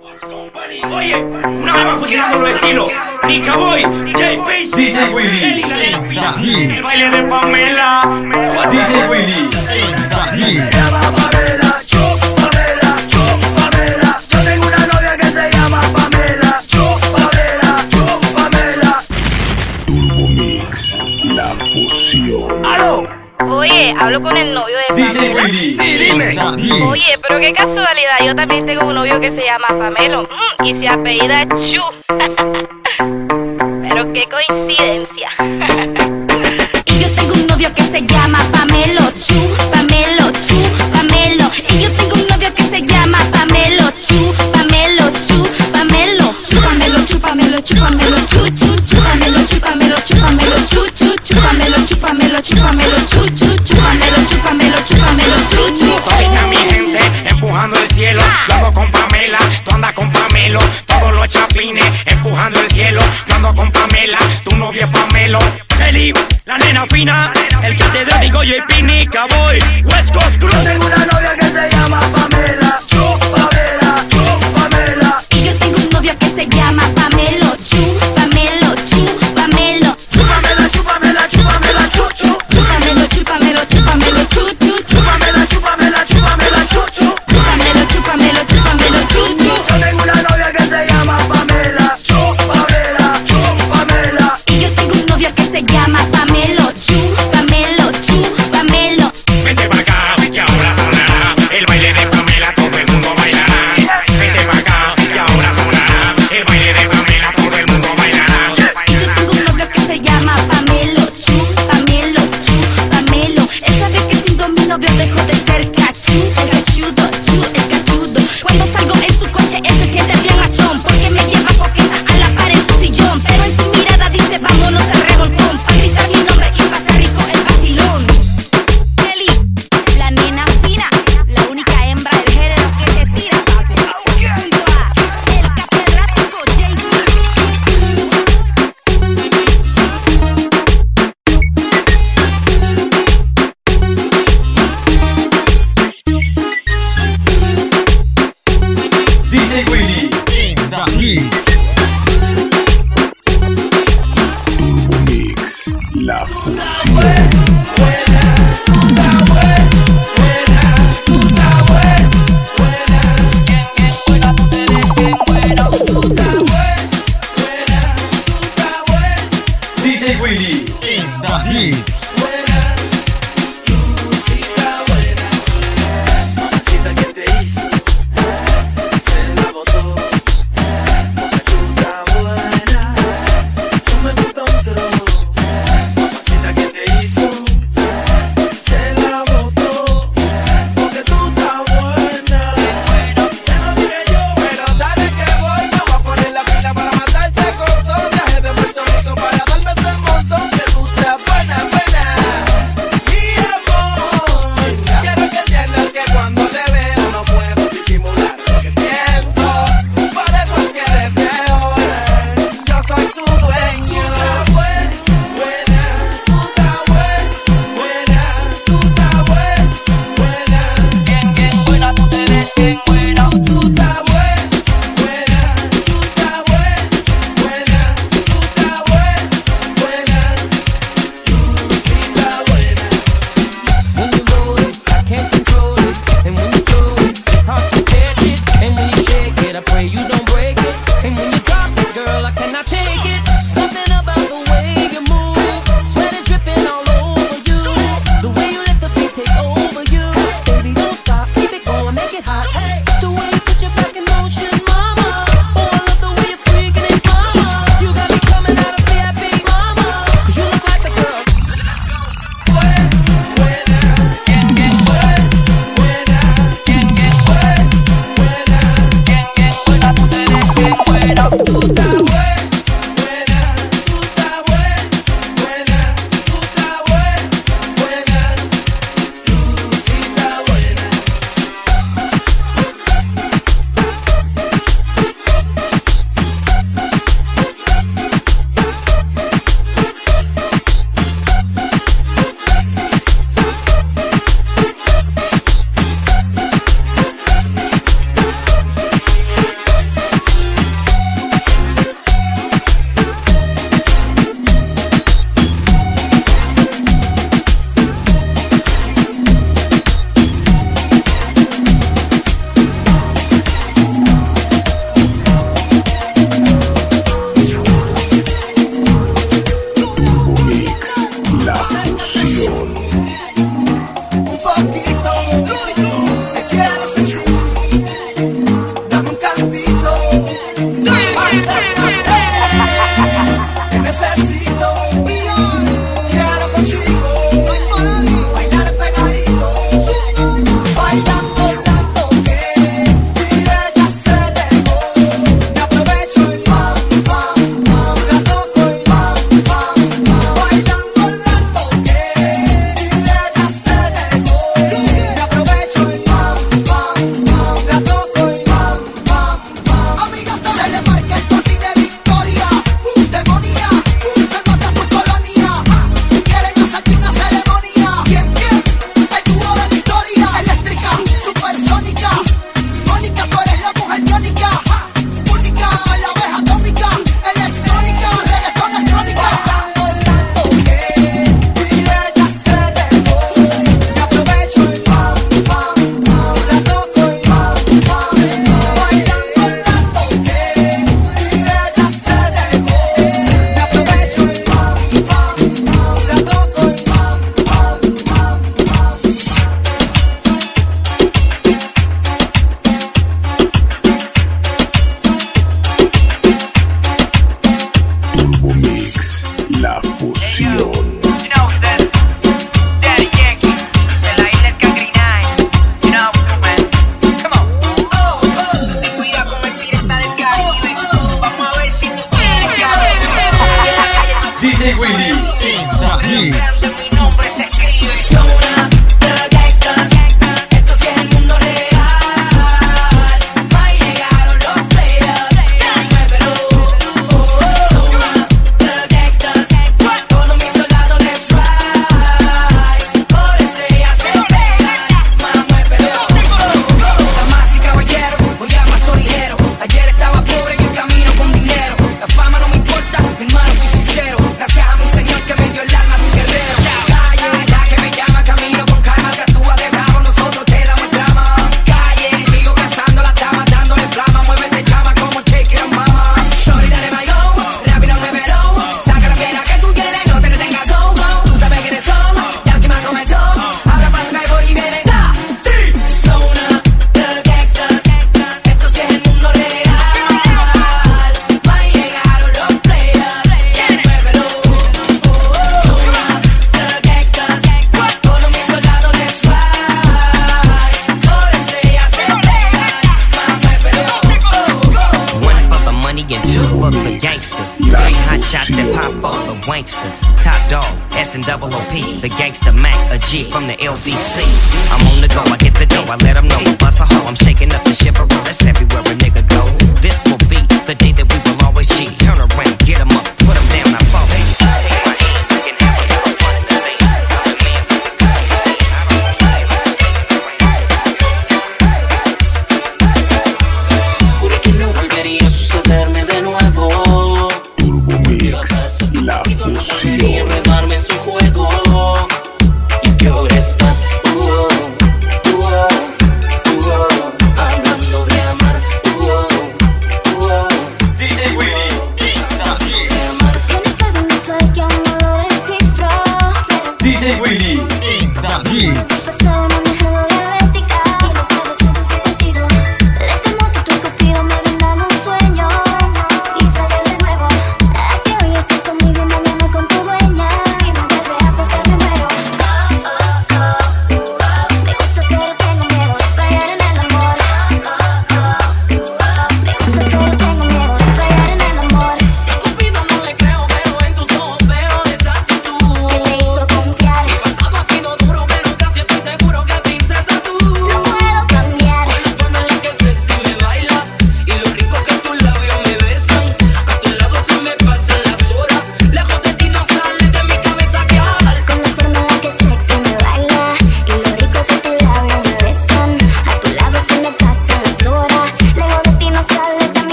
Oye, una mano tirando los estilos. Nica Boy, J Pacey, El baile de Pamela. DJ Willy. Oye, hablo con el novio de DJ Pamela. Sí, dime. Oye, pero qué casualidad. Yo también tengo un novio que se llama Pamelo mm, y se apellida Chu. pero qué coincidencia. y yo tengo un novio que se llama Pamelo Chu, Pamelo Chu, Pamelo. Y yo tengo un novio que se llama Pamelo Chu, Pamelo Chu, Pamelo. Chúpamelo, chúpamelo, chúpamelo, chu, chu, chúpamelo, chúpamelo, chúpamelo, chu, chu, chúpamelo, chúpamelo, chúpamelo. pescoço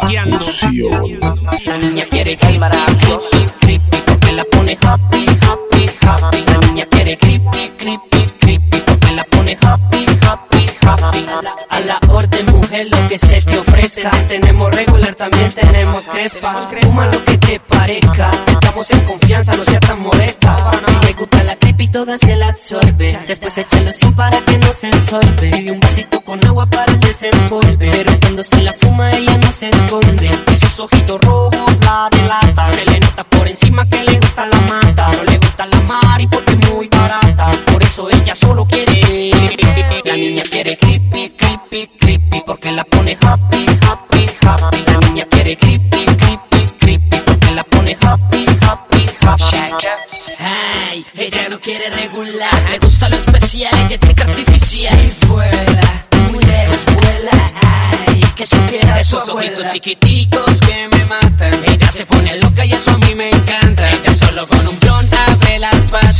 Fusión. La niña quiere creepy, creepy, creepy, porque la pone happy, happy, happy. La niña quiere creepy, creepy, creepy, porque la pone happy, happy, happy. A la orden, mujer, lo que se te ofrezca. Tenemos regular, también tenemos crespa. Fuma lo que te parezca. Estamos en confianza, no seas tan molesta. Toda se la absorbe. Después echa loción para que no se ensorbe. Pide un vasito con agua para el desenvolve. Pero cuando se la fuma, ella no se esconde. Y sus ojitos rojos la delatan. Se le nota por encima que le gusta la mata. No le gusta la mari porque es muy barata. Por eso ella solo quiere. La niña quiere creepy, creepy, creepy. Porque la pone happy, happy, happy. La niña quiere creepy, creepy, creepy. Porque la pone happy, happy, happy. Quiere regular, le gusta lo especial, ella es artificial. Y vuela, muy lejos vuela, ay, que supiera Esos ojitos chiquiticos que me matan. Ella se pone loca y eso a mí me encanta. Ella solo con un blond abre las patas.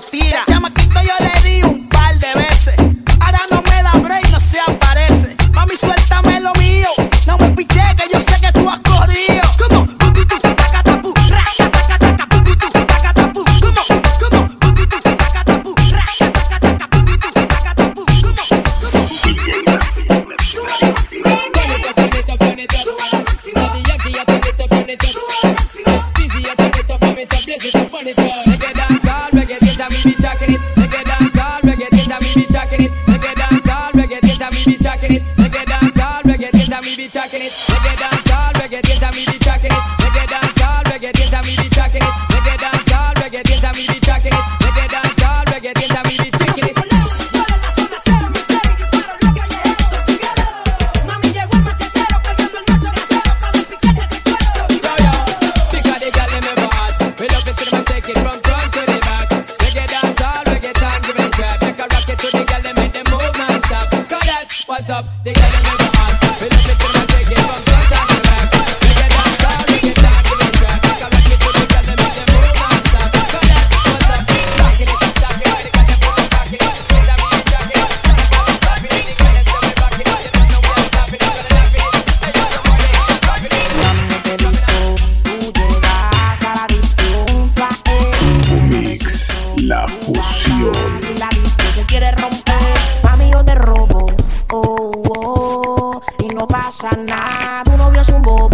tira. pasa nada. Tu novio es un bobo